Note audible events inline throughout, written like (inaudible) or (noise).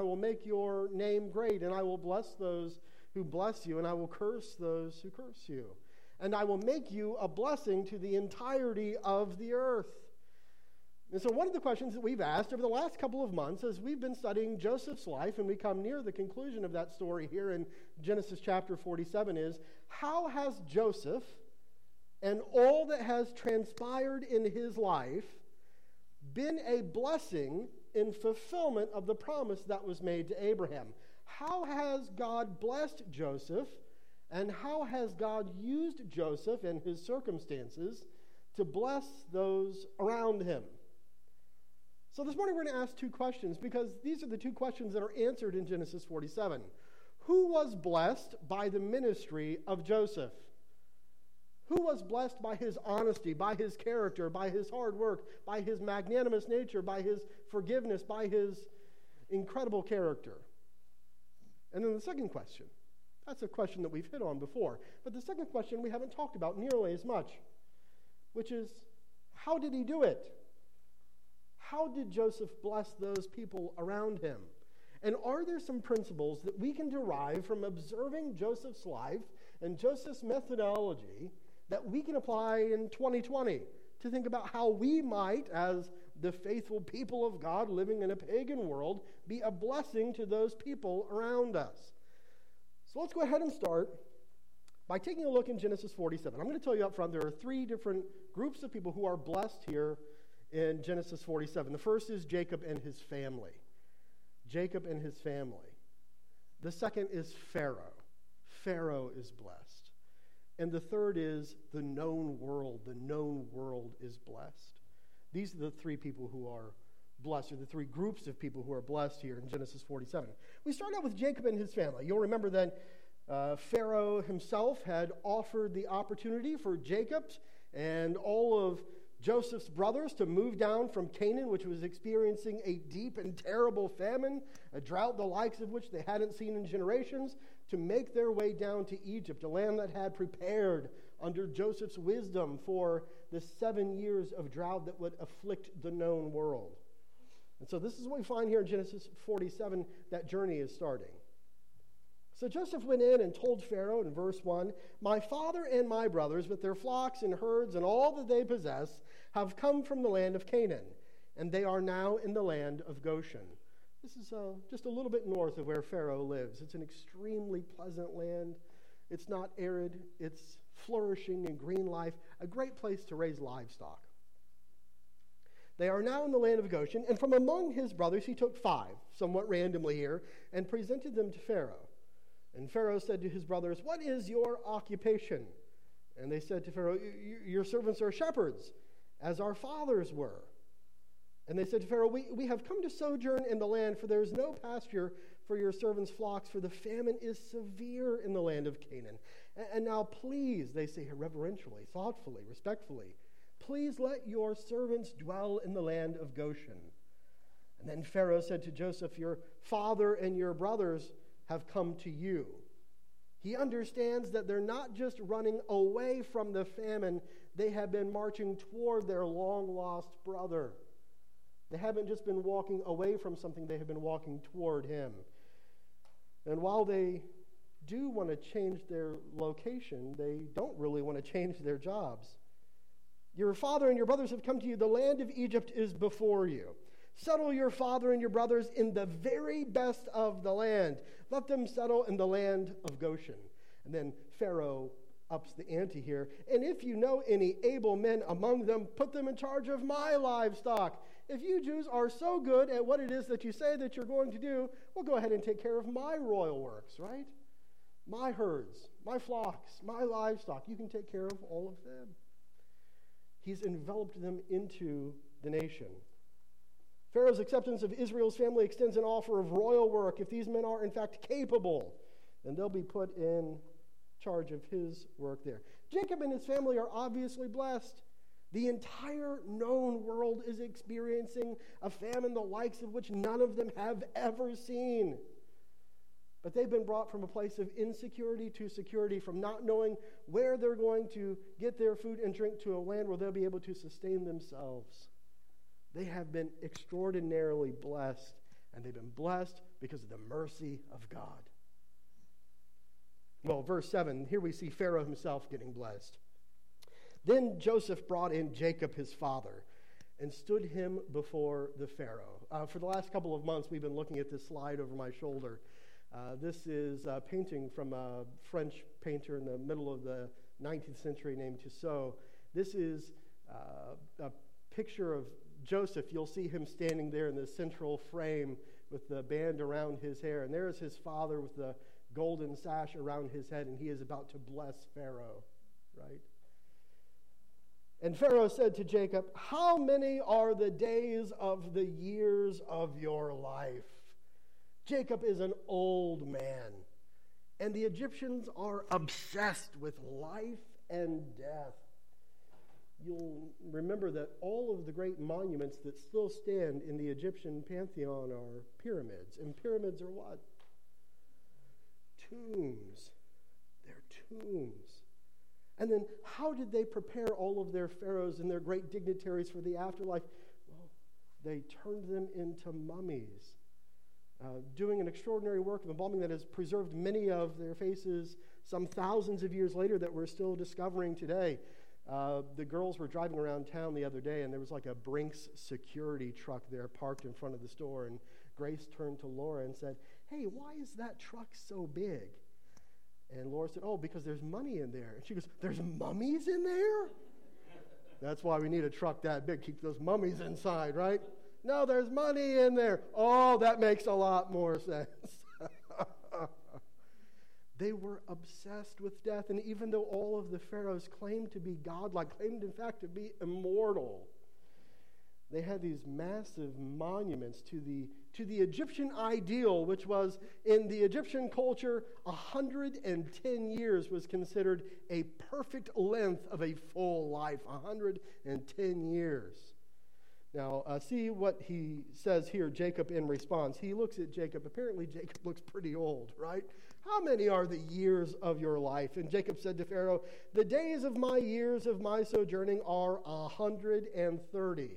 I will make your name great, and I will bless those who bless you, and I will curse those who curse you. And I will make you a blessing to the entirety of the earth. And so, one of the questions that we've asked over the last couple of months as we've been studying Joseph's life, and we come near the conclusion of that story here in Genesis chapter 47, is how has Joseph and all that has transpired in his life been a blessing in fulfillment of the promise that was made to Abraham? How has God blessed Joseph, and how has God used Joseph and his circumstances to bless those around him? So this morning we're going to ask two questions because these are the two questions that are answered in Genesis 47. Who was blessed by the ministry of Joseph? Who was blessed by his honesty, by his character, by his hard work, by his magnanimous nature, by his forgiveness, by his incredible character? And then the second question that's a question that we've hit on before. But the second question we haven't talked about nearly as much, which is how did he do it? How did Joseph bless those people around him? And are there some principles that we can derive from observing Joseph's life and Joseph's methodology that we can apply in 2020 to think about how we might, as the faithful people of God living in a pagan world, be a blessing to those people around us? So let's go ahead and start by taking a look in Genesis 47. I'm going to tell you up front there are three different groups of people who are blessed here in Genesis 47. The first is Jacob and his family. Jacob and his family. The second is Pharaoh. Pharaoh is blessed. And the third is the known world. The known world is blessed. These are the three people who are blessed, or the three groups of people who are blessed here in Genesis 47. We start out with Jacob and his family. You'll remember that uh, Pharaoh himself had offered the opportunity for Jacob and all of Joseph's brothers to move down from Canaan, which was experiencing a deep and terrible famine, a drought the likes of which they hadn't seen in generations, to make their way down to Egypt, a land that had prepared under Joseph's wisdom for the seven years of drought that would afflict the known world. And so, this is what we find here in Genesis 47 that journey is starting. So Joseph went in and told Pharaoh in verse 1 My father and my brothers, with their flocks and herds and all that they possess, have come from the land of Canaan, and they are now in the land of Goshen. This is uh, just a little bit north of where Pharaoh lives. It's an extremely pleasant land. It's not arid, it's flourishing and green life, a great place to raise livestock. They are now in the land of Goshen, and from among his brothers he took five, somewhat randomly here, and presented them to Pharaoh. And Pharaoh said to his brothers, What is your occupation? And they said to Pharaoh, Your servants are shepherds, as our fathers were. And they said to Pharaoh, we, we have come to sojourn in the land, for there is no pasture for your servants' flocks, for the famine is severe in the land of Canaan. And, and now, please, they say reverentially, thoughtfully, respectfully, please let your servants dwell in the land of Goshen. And then Pharaoh said to Joseph, Your father and your brothers have come to you. He understands that they're not just running away from the famine, they have been marching toward their long lost brother. They haven't just been walking away from something, they have been walking toward him. And while they do want to change their location, they don't really want to change their jobs. Your father and your brothers have come to you. The land of Egypt is before you. Settle your father and your brothers in the very best of the land. Let them settle in the land of Goshen. And then Pharaoh ups the ante here. And if you know any able men among them, put them in charge of my livestock. If you Jews are so good at what it is that you say that you're going to do, well, go ahead and take care of my royal works, right? My herds, my flocks, my livestock. You can take care of all of them. He's enveloped them into the nation. Pharaoh's acceptance of Israel's family extends an offer of royal work. If these men are, in fact, capable, then they'll be put in charge of his work there. Jacob and his family are obviously blessed. The entire known world is experiencing a famine the likes of which none of them have ever seen. But they've been brought from a place of insecurity to security, from not knowing where they're going to get their food and drink to a land where they'll be able to sustain themselves. They have been extraordinarily blessed, and they've been blessed because of the mercy of God. Well, verse 7, here we see Pharaoh himself getting blessed. Then Joseph brought in Jacob, his father, and stood him before the Pharaoh. Uh, for the last couple of months, we've been looking at this slide over my shoulder. Uh, this is a painting from a French painter in the middle of the 19th century named Tissot. This is uh, a picture of Joseph. You'll see him standing there in the central frame with the band around his hair. And there is his father with the golden sash around his head, and he is about to bless Pharaoh, right? And Pharaoh said to Jacob, How many are the days of the years of your life? Jacob is an old man, and the Egyptians are obsessed with life and death. You'll remember that all of the great monuments that still stand in the Egyptian pantheon are pyramids. And pyramids are what? Tombs. They're tombs. And then, how did they prepare all of their pharaohs and their great dignitaries for the afterlife? Well, they turned them into mummies, uh, doing an extraordinary work of embalming that has preserved many of their faces some thousands of years later that we're still discovering today. Uh, the girls were driving around town the other day, and there was like a Brinks security truck there parked in front of the store. And Grace turned to Laura and said, Hey, why is that truck so big? And Laura said, Oh, because there's money in there. And she goes, There's mummies in there? That's why we need a truck that big, keep those mummies inside, right? No, there's money in there. Oh, that makes a lot more sense. (laughs) they were obsessed with death. And even though all of the pharaohs claimed to be godlike, claimed in fact to be immortal, they had these massive monuments to the, to the Egyptian ideal, which was in the Egyptian culture, 110 years was considered a perfect length of a full life. 110 years. Now, uh, see what he says here, Jacob, in response. He looks at Jacob. Apparently, Jacob looks pretty old, right? How many are the years of your life? And Jacob said to Pharaoh, The days of my years of my sojourning are a 130.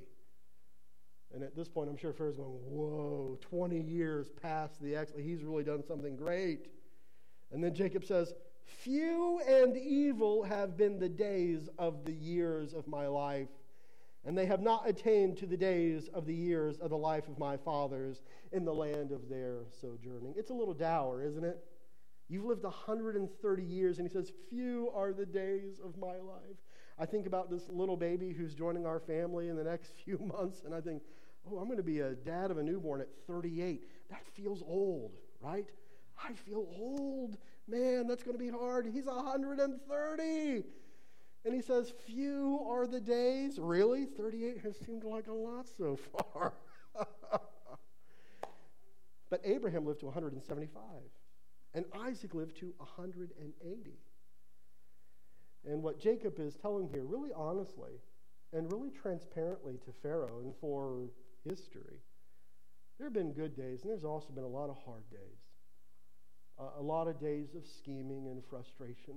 And at this point, I'm sure Pharaoh's going, Whoa, 20 years past the exile. He's really done something great. And then Jacob says, Few and evil have been the days of the years of my life, and they have not attained to the days of the years of the life of my fathers in the land of their sojourning. It's a little dour, isn't it? You've lived 130 years, and he says, Few are the days of my life. I think about this little baby who's joining our family in the next (laughs) few months, and I think, oh, I'm going to be a dad of a newborn at 38. That feels old, right? I feel old. Man, that's going to be hard. He's 130. And he says, Few are the days. Really? 38 has seemed like a lot so far. (laughs) but Abraham lived to 175, and Isaac lived to 180. And what Jacob is telling here, really honestly and really transparently to Pharaoh and for history. There have been good days, and there's also been a lot of hard days. Uh, a lot of days of scheming and frustration.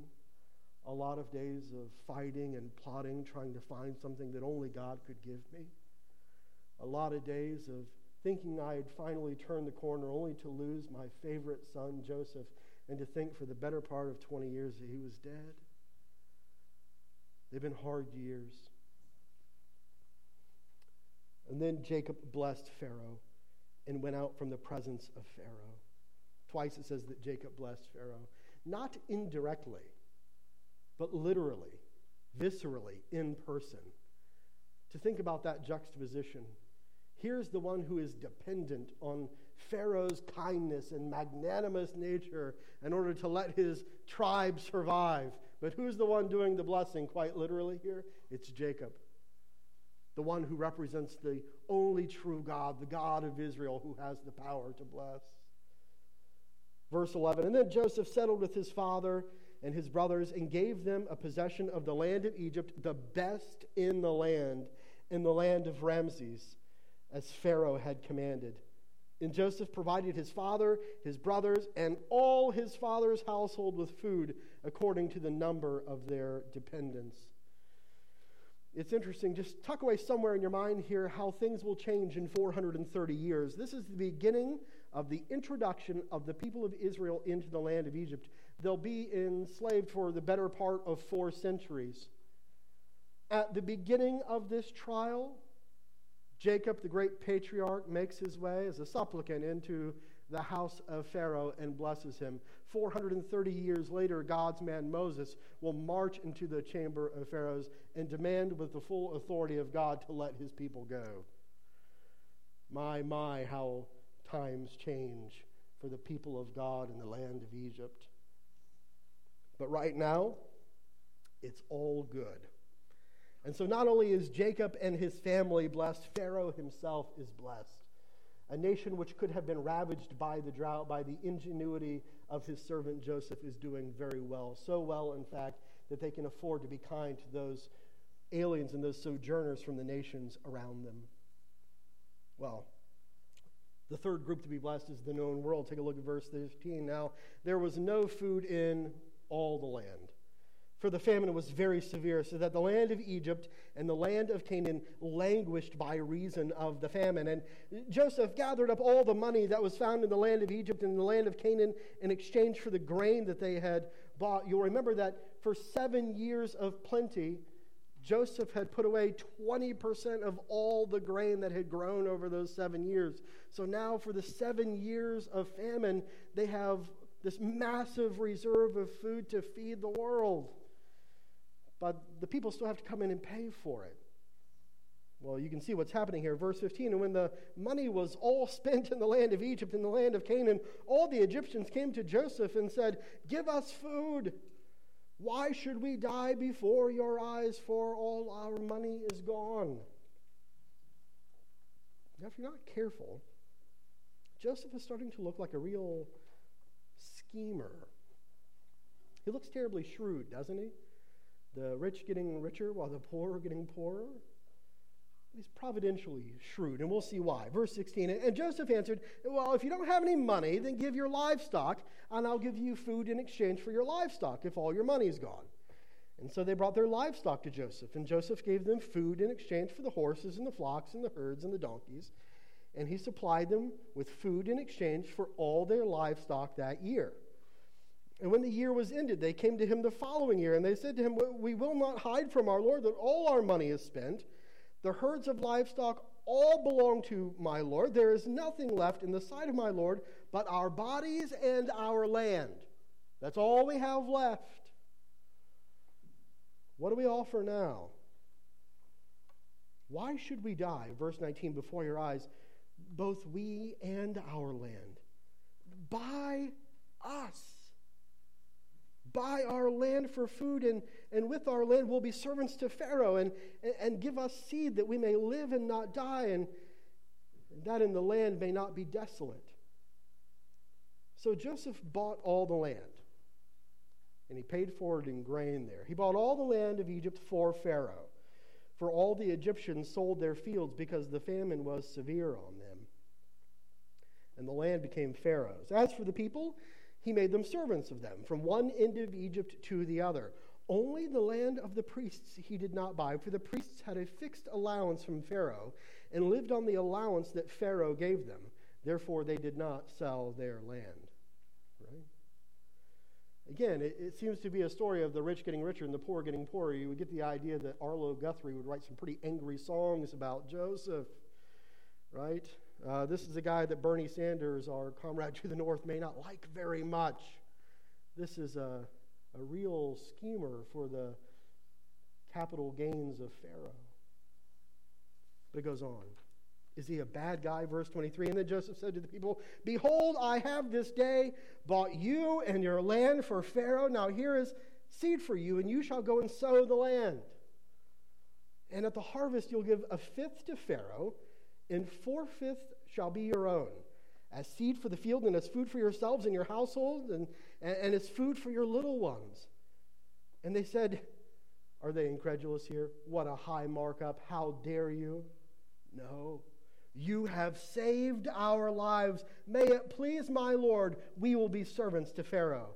A lot of days of fighting and plotting, trying to find something that only God could give me. A lot of days of thinking I had finally turned the corner only to lose my favorite son, Joseph, and to think for the better part of 20 years that he was dead. They've been hard years. And then Jacob blessed Pharaoh and went out from the presence of Pharaoh. Twice it says that Jacob blessed Pharaoh, not indirectly, but literally, viscerally, in person. To think about that juxtaposition. Here's the one who is dependent on Pharaoh's kindness and magnanimous nature in order to let his tribe survive. But who's the one doing the blessing, quite literally here? It's Jacob the one who represents the only true God, the God of Israel, who has the power to bless. Verse 11 And then Joseph settled with his father and his brothers and gave them a possession of the land of Egypt, the best in the land, in the land of Ramses, as Pharaoh had commanded. And Joseph provided his father, his brothers, and all his father's household with food according to the number of their dependents it's interesting. Just tuck away somewhere in your mind here how things will change in 430 years. This is the beginning of the introduction of the people of Israel into the land of Egypt. They'll be enslaved for the better part of four centuries. At the beginning of this trial, Jacob, the great patriarch, makes his way as a supplicant into the house of Pharaoh and blesses him. 430 years later, God's man Moses will march into the chamber of Pharaoh's and demand, with the full authority of God, to let his people go. My, my, how times change for the people of God in the land of Egypt. But right now, it's all good. And so not only is Jacob and his family blessed, Pharaoh himself is blessed. A nation which could have been ravaged by the drought, by the ingenuity of his servant Joseph, is doing very well. So well, in fact, that they can afford to be kind to those aliens and those sojourners from the nations around them. Well, the third group to be blessed is the known world. Take a look at verse 15. Now, there was no food in all the land for the famine was very severe, so that the land of Egypt and the land of Canaan languished by reason of the famine. And Joseph gathered up all the money that was found in the land of Egypt and the land of Canaan in exchange for the grain that they had bought. You'll remember that for seven years of plenty, Joseph had put away 20% of all the grain that had grown over those seven years. So now, for the seven years of famine, they have this massive reserve of food to feed the world but the people still have to come in and pay for it. Well, you can see what's happening here. Verse 15 And when the money was all (laughs) spent in the land of Egypt, in the land of Canaan, all the Egyptians came to Joseph and said, Give us food. Why should we die before your eyes? For all our money is gone. Now, if you're not careful, Joseph is starting to look like a real schemer. He looks terribly shrewd, doesn't he? The rich getting richer while the poor are getting poorer. He's providentially shrewd, and we'll see why. Verse 16 And Joseph answered, Well, if you don't have any money, then give your livestock, and I'll give you food in exchange for your livestock if all your money is gone. And so they brought their livestock to Joseph, and Joseph gave them food in exchange for the horses and the flocks and the herds and the donkeys. And he supplied them with food in exchange for all their livestock that year. And when the year was ended, they came to him the following year, and they said to him, We will not hide from our Lord that all our money is spent. The herds of livestock all belong to my Lord. There is nothing left in the sight of my Lord but our bodies and our land. That's all we have left. What do we offer now? Why should we die? Verse 19, before your eyes, both we and our land. By us buy our land for food, and, and with our land we'll be servants to Pharaoh, and, and give us seed that we may live and not die, and, and that in the land may not be desolate. So Joseph bought all the land, and he paid for it in grain there. He bought all the land of Egypt for Pharaoh, for all the Egyptians sold their fields because the famine was severe on them. And the land became Pharaoh's. As for the people, he made them servants of them, from one end of Egypt to the other. Only the land of the priests he did not buy, for the priests had a fixed allowance from Pharaoh and lived on the allowance that Pharaoh gave them. Therefore, they did not sell their land. Right? Again, it, it seems to be a story of the rich getting richer and the poor getting poorer. You would get the idea that Arlo Guthrie would write some pretty angry songs about Joseph, right? Uh, this is a guy that Bernie Sanders, our comrade to the north, may not like very much. This is a, a real schemer for the capital gains of Pharaoh. But it goes on. Is he a bad guy? Verse 23. And then Joseph said to the people, Behold, I have this day bought you and your land for Pharaoh. Now here is seed for you, and you shall go and sow the land. And at the harvest, you'll give a fifth to Pharaoh and four fifths shall be your own, as seed for the field, and as food for yourselves and your household, and, and, and as food for your little ones. And they said, Are they incredulous here? What a high markup. How dare you? No. You have saved our lives. May it please my Lord, we will be servants to Pharaoh.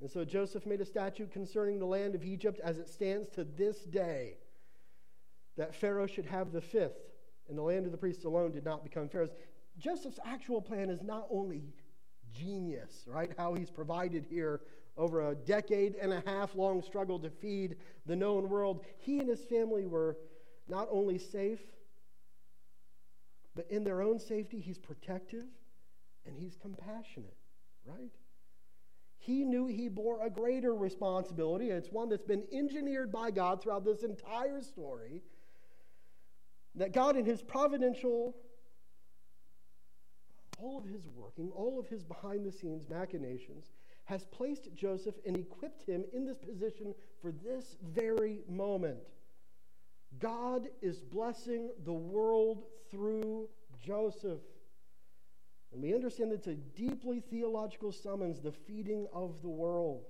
And so Joseph made a statute concerning the land of Egypt as it stands to this day that Pharaoh should have the fifth and the land of the priests alone did not become Pharaoh's. Joseph's actual plan is not only genius, right? How he's provided here over a decade and a half long struggle to feed the known world. He and his family were not only safe, but in their own safety, he's protective and he's compassionate, right? He knew he bore a greater responsibility, it's one that's been engineered by God throughout this entire story. That God, in his providential, all of his working, all of his behind the scenes machinations, has placed Joseph and equipped him in this position for this very moment. God is blessing the world through Joseph. And we understand it's a deeply theological summons, the feeding of the world.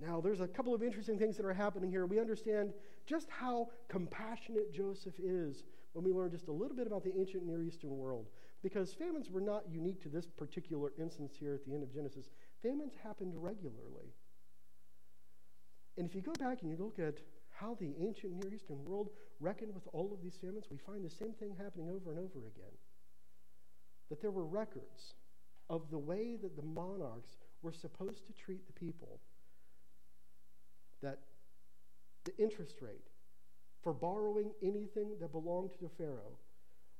Now, there's a couple of interesting things that are happening here. We understand just how compassionate Joseph is when we learn just a little bit about the ancient Near Eastern world. Because famines were not unique to this particular instance here at the end of Genesis, famines happened regularly. And if you go back and you look at how the ancient Near Eastern world reckoned with all of these famines, we find the same thing happening over and over again. That there were records of the way that the monarchs were supposed to treat the people. That the interest rate for borrowing anything that belonged to Pharaoh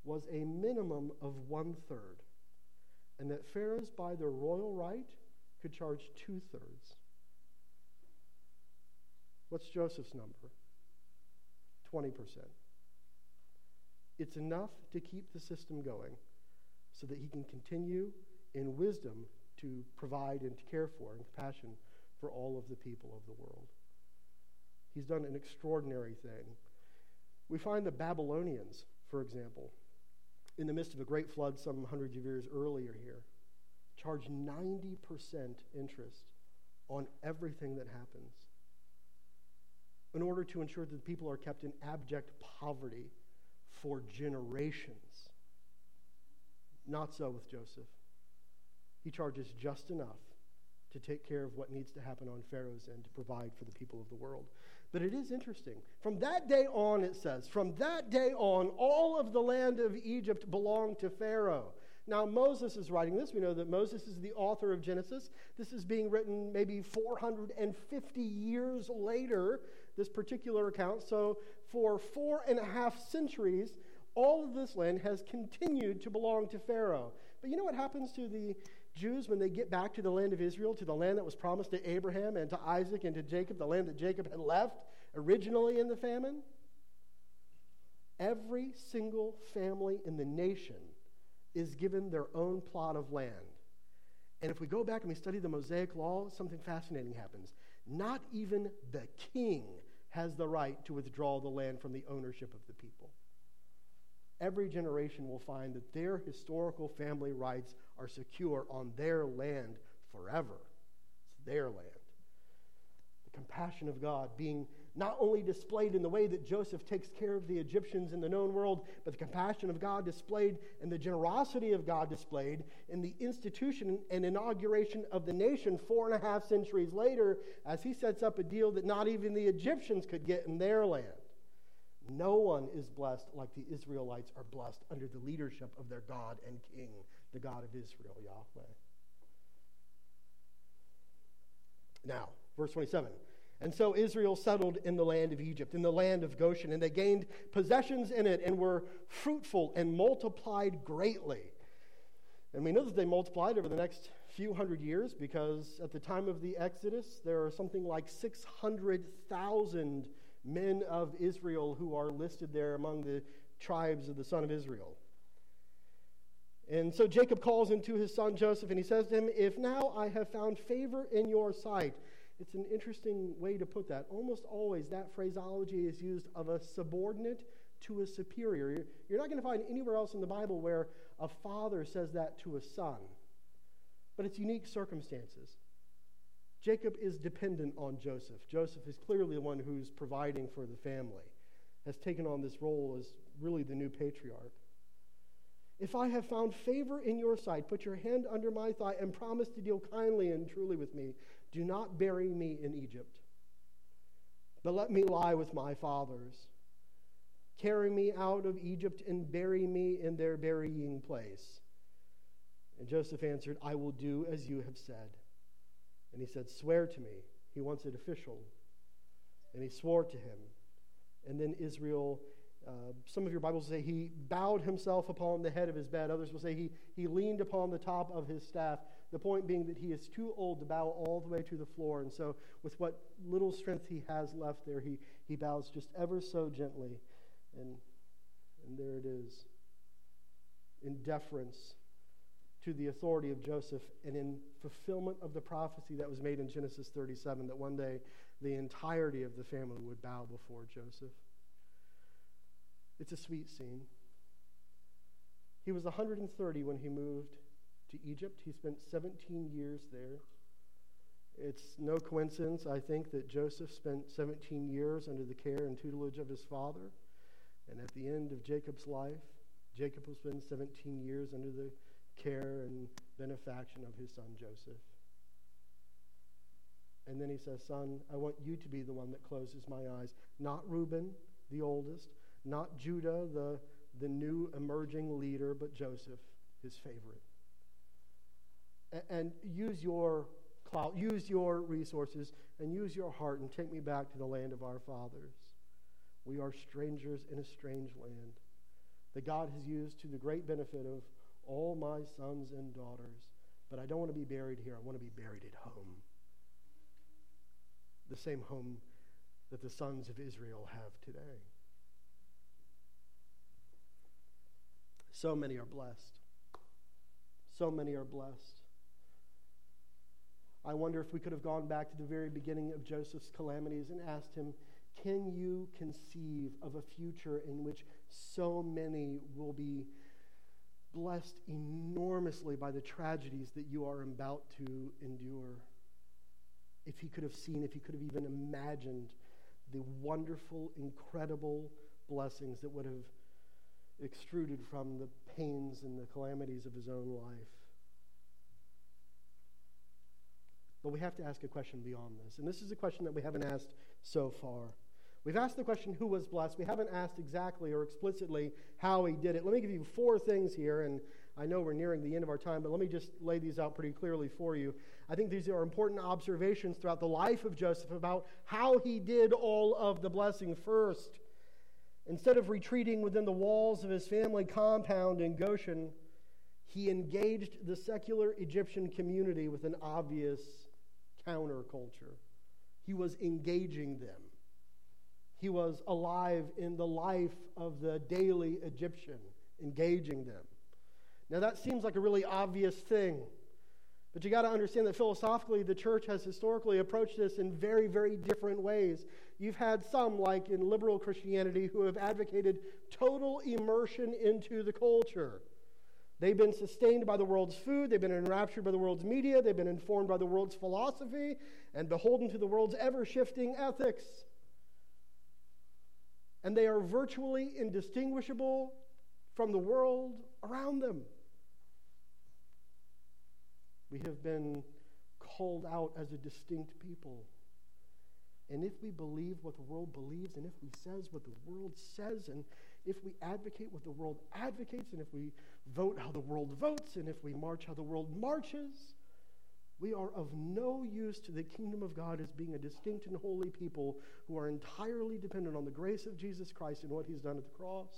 was a minimum of one third, and that pharaohs, by their royal right, could charge two thirds. What's Joseph's number? 20%. It's enough to keep the system going so that he can continue in wisdom to provide and to care for and compassion for all of the people of the world. He's done an extraordinary thing. We find the Babylonians, for example, in the midst of a great flood some hundreds of years earlier here, charge 90% interest on everything that happens in order to ensure that the people are kept in abject poverty for generations. Not so with Joseph. He charges just enough to take care of what needs to happen on Pharaoh's end to provide for the people of the world. But it is interesting. From that day on, it says, from that day on, all of the land of Egypt belonged to Pharaoh. Now, Moses is writing this. We know that Moses is the author of Genesis. This is being written maybe 450 years later, this particular account. So, for four and a half centuries, all of this land has continued to belong to Pharaoh. But you know what happens to the Jews, when they get back to the land of Israel, to the land that was promised to Abraham and to Isaac and to Jacob, the land that Jacob had left originally in the famine, every single family in the nation is given their own plot of land. And if we go back and we study the Mosaic Law, something fascinating happens. Not even the king has the right to withdraw the land from the ownership of the people every generation will find that their historical family rights are secure on their land forever. It's their land. The compassion of God being not only displayed in the way that Joseph takes care of the Egyptians in the known world, but the compassion of God displayed and the generosity of God displayed in the institution and inauguration of the nation four and a half centuries later as he sets up a deal that not even the Egyptians could get in their land. No one is blessed like the Israelites are blessed under the leadership of their God and King, the God of Israel, Yahweh. Now, verse 27. And so Israel settled in the land of Egypt, in the land of Goshen, and they gained possessions in it and were fruitful and multiplied greatly. And we know that they multiplied over the next few hundred years because at the time of the Exodus, there are something like 600,000 men of Israel who are listed there among the tribes of the son of Israel. And so Jacob calls into his son Joseph and he says to him, If now I have found favor in your sight. It's an interesting way to put that. Almost always that phraseology is used of a subordinate to a superior. You're not going to find anywhere else in the Bible where a father says that to a son, but it's unique circumstances. Jacob is dependent on Joseph. Joseph is clearly the one who's providing for the family, has taken on this role as really the new patriarch. If I have found favor in your sight, put your hand under my thigh and promise to deal kindly and truly with me. Do not bury me in Egypt, but let me lie with my fathers. carry me out of Egypt and bury me in their burying place. And Joseph answered, I will do as you have said. And he said, Swear to me. He wants it official. And he swore to him. And then Israel, uh, some of your Bibles say he bowed himself upon the head of his bed. Others will say he, he leaned upon the top of his staff. The point being that he is too old to bow all the way to the floor. And so, with what little strength he has left there, he, he bows just ever so gently. And, and there it is. In deference to the authority of Joseph and in fulfillment of the prophecy that was made in Genesis 37 that one day the entirety of the family would bow before Joseph. It's a sweet scene. He was 130 when he moved to Egypt. He spent 17 years there. It's no coincidence, I think, that Joseph spent 17 years under the care and tutelage of his father. And at the end of Jacob's life, Jacob will spend 17 years under the care and benefaction of his son Joseph. And then he says, Son, I want you to be the one that closes my eyes. Not Reuben, the oldest, not Judah, the, the new emerging leader, but Joseph, his favorite. And use your clout, use your resources, and use your heart, and take me back to the land of our fathers. We are strangers in a strange land that God has used to the great benefit of all my sons and daughters. But I don't want to be buried here. I want to be buried at home. The same home that the sons of Israel have today. So many are blessed. So many are blessed. I wonder if we could have gone back to the very beginning of Joseph's calamities and asked him, Can you conceive of a future in which so many will be blessed enormously by the tragedies that you are about to endure. If he could have seen, if he could have even imagined the wonderful, incredible blessings that would have extruded from the pains and the calamities of his own life. But we have to ask a question beyond this. And this is a question that we haven't asked so far. We've asked the question, who was blessed? We haven't asked exactly or explicitly how he did it. Let me give you four things here, and I know we're nearing the end of our time, but let me just lay these out pretty clearly for you. I think these are important observations throughout the life of Joseph about how he did all of the blessing first. Instead of retreating within the walls of his family compound in Goshen, he engaged the secular Egyptian community with an obvious counterculture. He was engaging them. He was alive in the life of the daily Egyptian, engaging them. Now, that seems like a really obvious thing. But you got to understand that philosophically, the church has historically approached this in very, very different ways. You've had some, like in liberal Christianity, who have advocated total immersion into the culture. They've been sustained by the world's food, they've been enraptured by the world's media, they've been informed by the world's philosophy, and beholden to the world's ever shifting ethics and they are virtually indistinguishable from the world around them. We have been called out as a distinct people. And if we believe what the world believes, and if we says what the world says, and if we advocate what the world advocates, and if we vote how the world votes, and if we march how the world marches, we are of no use to the kingdom of God as being a distinct and holy people who are entirely dependent on the grace of Jesus Christ and what he's done at the cross.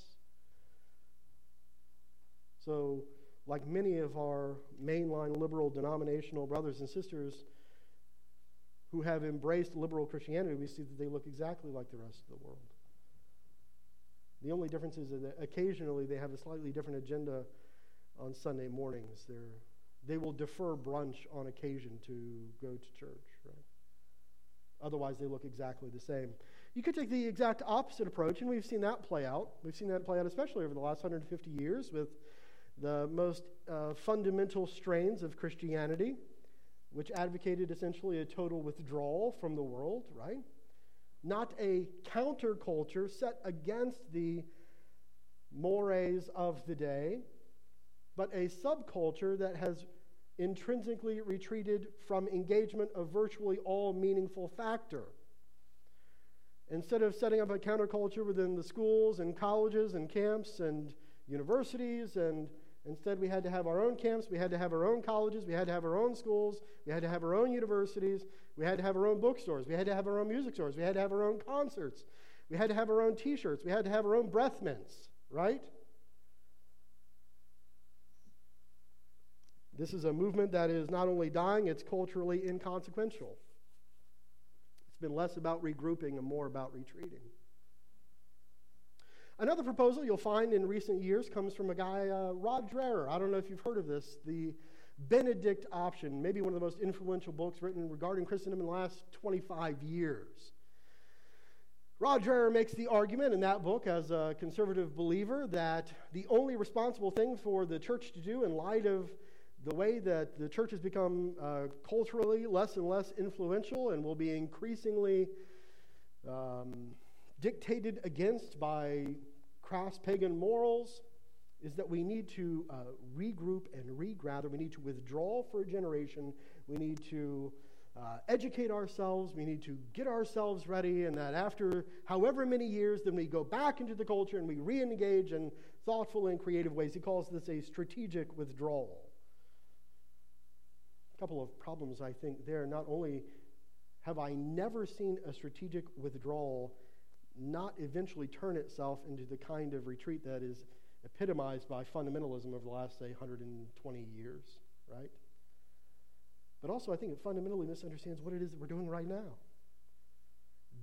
So, like many of our mainline liberal denominational brothers and sisters who have embraced liberal Christianity, we see that they look exactly like the rest of the world. The only difference is that occasionally they have a slightly different agenda on Sunday mornings. They're they will defer brunch on occasion to go to church, right? Otherwise, they look exactly the same. You could take the exact opposite approach, and we've seen that play out. We've seen that play out especially over the last 150 years with the most uh, fundamental strains of Christianity, which advocated essentially a total withdrawal from the world, right? Not a counterculture set against the mores of the day, but a subculture that has intrinsically retreated from engagement of virtually all meaningful factor. Instead of setting up a counterculture within the schools and colleges and camps and universities, and instead we had to have our own camps, we had to have our own colleges, we had to have our own schools, we had to have our own universities, we had to have our own bookstores, we had to have our own music stores, we had to have our own concerts, we had to have our own t shirts, we had to have our own breath mints, right? This is a movement that is not only dying, it's culturally inconsequential. It's been less about regrouping and more about retreating. Another proposal you'll find in recent years comes from a guy, uh, Rod Dreher. I don't know if you've heard of this. The Benedict Option, maybe one of the most influential books written regarding Christendom in the last 25 years. Rod Dreher makes the argument in that book, as a conservative believer, that the only responsible thing for the church to do in light of the way that the church has become uh, culturally less and less influential and will be increasingly um, dictated against by crass pagan morals is that we need to uh, regroup and regather. We need to withdraw for a generation. We need to uh, educate ourselves. We need to get ourselves ready. And that after however many years, then we go back into the culture and we re engage in thoughtful and creative ways. He calls this a strategic withdrawal A couple of problems, I think, there. Not only have I never seen a strategic withdrawal not eventually turn itself into the kind of retreat that is epitomized by fundamentalism over the last, say, 120 years, right? But also, I think it fundamentally misunderstands what it is that we're doing right now.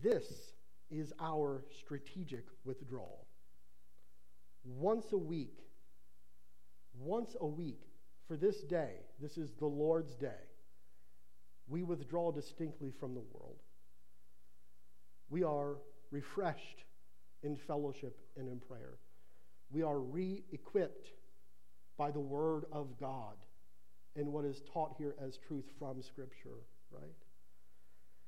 This is our strategic withdrawal. Once a week, once a week, for this day, this is the Lord's day, we withdraw distinctly from the world. We are refreshed in fellowship and in prayer. We are re equipped by the Word of God and what is taught here as truth from Scripture, right?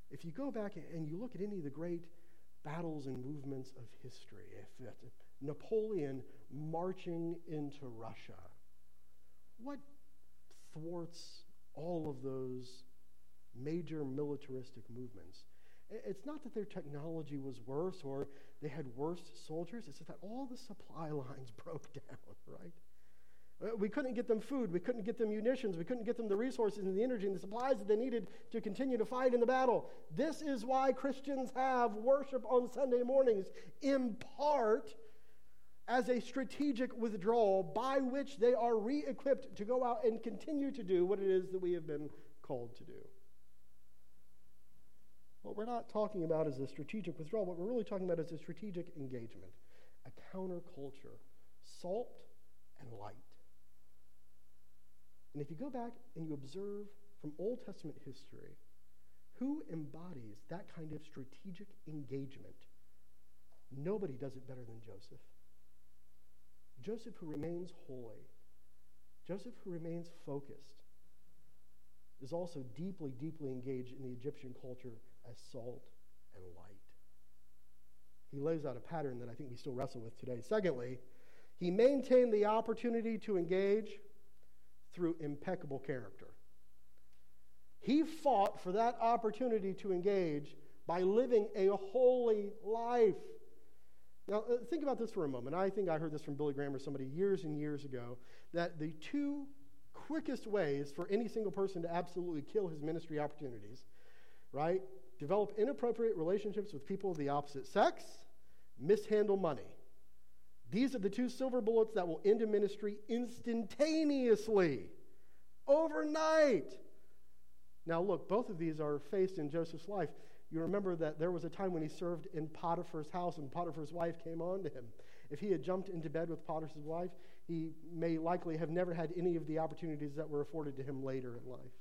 If you go back and you look at any of the great battles and movements of history, if Napoleon marching into Russia, what thwarts all of those major militaristic movements. It's not that their technology was worse or they had worse soldiers, it's that all the supply (laughs) lines broke down, right? Uh, we couldn't get them food, we couldn't get them munitions, we couldn't get them the resources and the energy and the supplies that they needed to continue to fight in the battle. This is why Christians have worship on Sunday mornings, in part as a strategic withdrawal by which they are re equipped to go out and continue to do what it is that we have been called to do. What we're not talking about is a strategic withdrawal. What we're really talking about is a strategic engagement, a counterculture, salt and light. And if you go back and you observe from Old Testament history, who embodies that kind of strategic engagement? Nobody does it better than Joseph. Joseph, who remains holy, Joseph, who remains focused, is also deeply, deeply engaged in the Egyptian culture as salt and light. He lays out a pattern that I think we still wrestle with today. Secondly, he maintained the opportunity to engage through impeccable character. He fought for that opportunity to engage by living a holy life. Now, uh, think about this for a moment. I think I heard this from Billy Graham or somebody years and years ago that the two quickest ways for any single person to absolutely kill his ministry opportunities, right? Develop inappropriate relationships with people of the opposite sex, mishandle money. These are the two silver bullets that will end a ministry instantaneously, overnight. Now, look, both of these are faced in Joseph's life you remember that there was a time when he served in Potiphar's house and Potiphar's wife came on to him. If he had jumped into bed with Potiphar's wife, he may likely have never had any of the opportunities that were afforded to him later in life,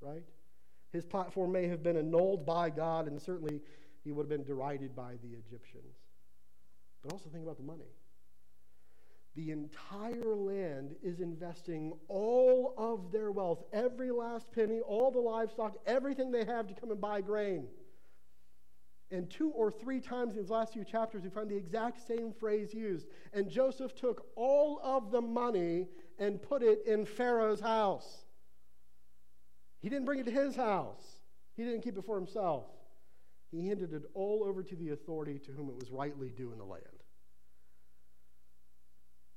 right? His platform may have been annulled by God, and certainly he would have been derided by the Egyptians. But also think about the money. The entire land is investing all of their wealth, every last penny, all the livestock, everything they have to come and buy grain. And two or three times in these last few chapters, we find the exact same phrase used. And Joseph took all of the money and put it in Pharaoh's house. He didn't bring it to his house, he didn't keep it for himself. he handed it all over to the authority to whom it was rightly due in the land.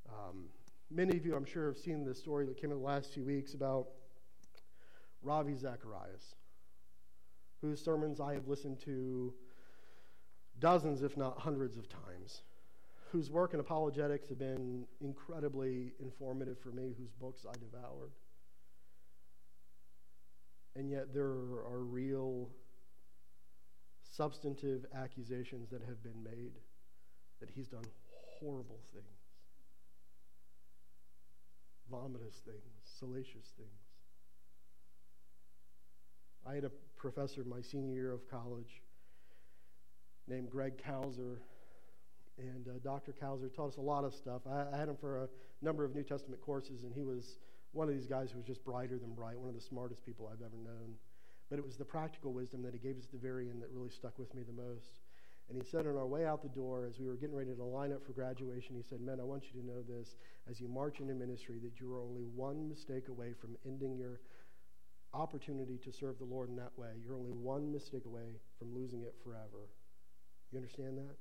Um, many of you, I'm sure, have seen the story that came in the last few weeks about Ravi Zacharias, whose sermons I have listened to dozens, if not hundreds of times, whose work in apologetics have been incredibly informative for me, whose books I devoured. And yet there are real substantive accusations that have been made that he's done horrible things, vomitous things, salacious things. I had a professor my senior year of college named Greg Kauser, and uh, Dr. Kauser taught us a lot of stuff. I, I had him for a number of New Testament courses, and he was one of these guys who was just brighter than bright, one of the smartest people I've ever known. But it was the practical wisdom that he gave us at the very end that really stuck with me the most. And he said on our way out the door, as we were getting ready to line up for graduation, he said, Men, I want you to know this as you march into ministry, that you are only one mistake away from ending your opportunity to serve the Lord in that way. You're only one mistake away from losing it forever. You understand that?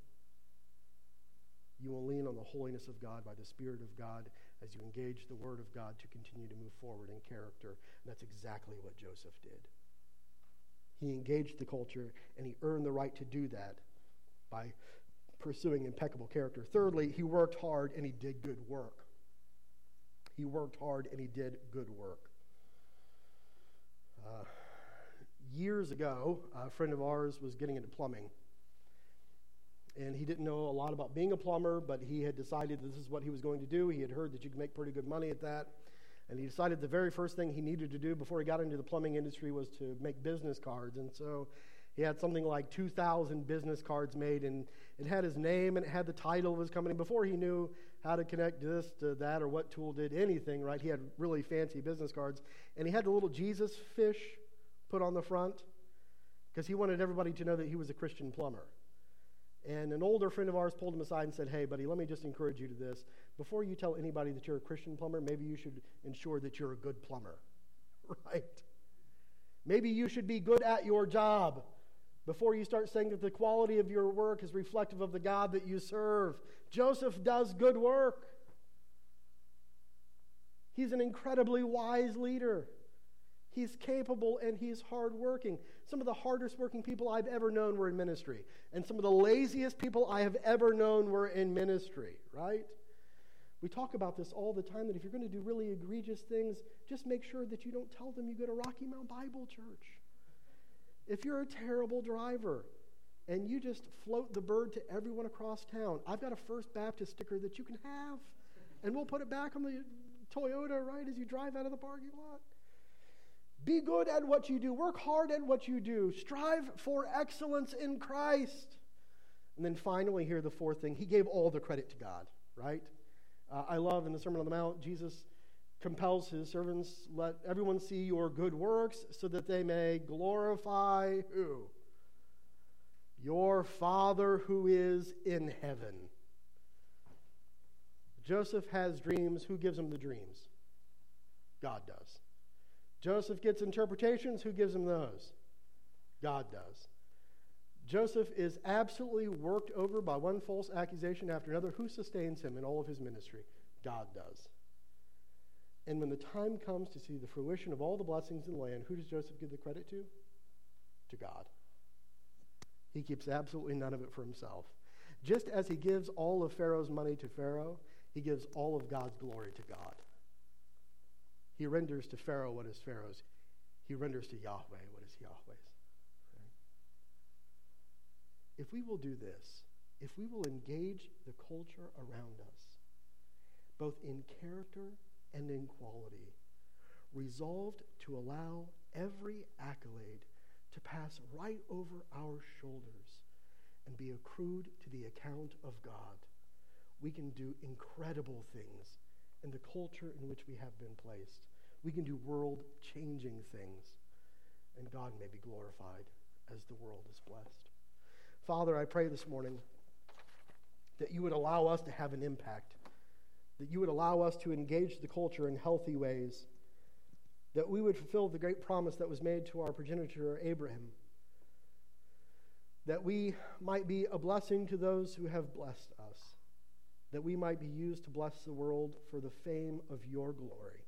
You will lean on the holiness of God by the Spirit of God as you engage the Word of God to continue to move forward in character. And that's exactly what Joseph did. He engaged the culture and he earned the right to do that by pursuing impeccable character. Thirdly, he worked hard and he did good work. He worked hard and he did good work. Uh, years ago, a friend of ours was getting into plumbing. And he didn't know a lot about being a plumber, but he had decided this is what he was going to do. He had heard that you could make pretty good money at that. And he decided the very first thing he needed to do before he got into the plumbing industry was to make business cards. And so he had something like 2,000 business cards made, and it had his name and it had the title of his company. Before he knew how to connect this to that or what tool did anything, right? He had really fancy business cards. And he had the little Jesus fish put on the front because he wanted everybody to know that he was a Christian plumber. And an older friend of ours pulled him aside and said, Hey, buddy, let me just encourage you to this. Before you tell anybody that you're a Christian plumber, maybe you should ensure that you're a good plumber, (laughs) right? Maybe you should be good at your job before you start saying that the quality of your work is reflective of the God that you serve. Joseph does good work. He's an incredibly wise leader. He's capable and he's hardworking. Some of the hardest working people I've ever known were in ministry, and some of the laziest people I have ever known were in ministry, right? We talk about this all the time that if you're going to do really egregious things, just make sure that you don't tell them you go to Rocky Mount Bible Church. If you're a terrible driver and you just float the bird to everyone across town, I've got a First Baptist sticker that you can have, and we'll put it back on the Toyota right as you drive out of the parking lot. Be good at what you do. Work hard at what you do. Strive for excellence in Christ. And then finally, here, the fourth thing, he gave all the credit to God, right? Uh, I love in the Sermon on the Mount, Jesus compels his servants, let everyone see your good works so that they may glorify who? Your Father who is in heaven. Joseph has dreams. Who gives him the dreams? God does. Joseph gets interpretations. Who gives him those? God does. Joseph is absolutely worked over by one false accusation after another. Who sustains him in all of his ministry? God does. And when the time comes to see the fruition of all the blessings in the land, who does Joseph give the credit to? To God. He keeps absolutely none of it for himself. Just as he gives all of Pharaoh's money to Pharaoh, he gives all of God's glory to God. He renders to Pharaoh what is Pharaoh's. He renders to Yahweh what is Yahweh's. Right? If we will do this, if we will engage the culture around us, both in character and in quality, resolved to allow every accolade to pass right over our shoulders and be accrued to the account of God, we can do incredible things in the culture in which we have been placed. We can do world changing things, and God may be glorified as the world is blessed. Father, I pray this morning that you would allow us to have an impact, that you would allow us to engage the culture in healthy ways, that we would fulfill the great promise that was made to our progenitor Abraham that we might be a blessing to those who have blessed us, that we might be used to bless the world for the fame of your glory.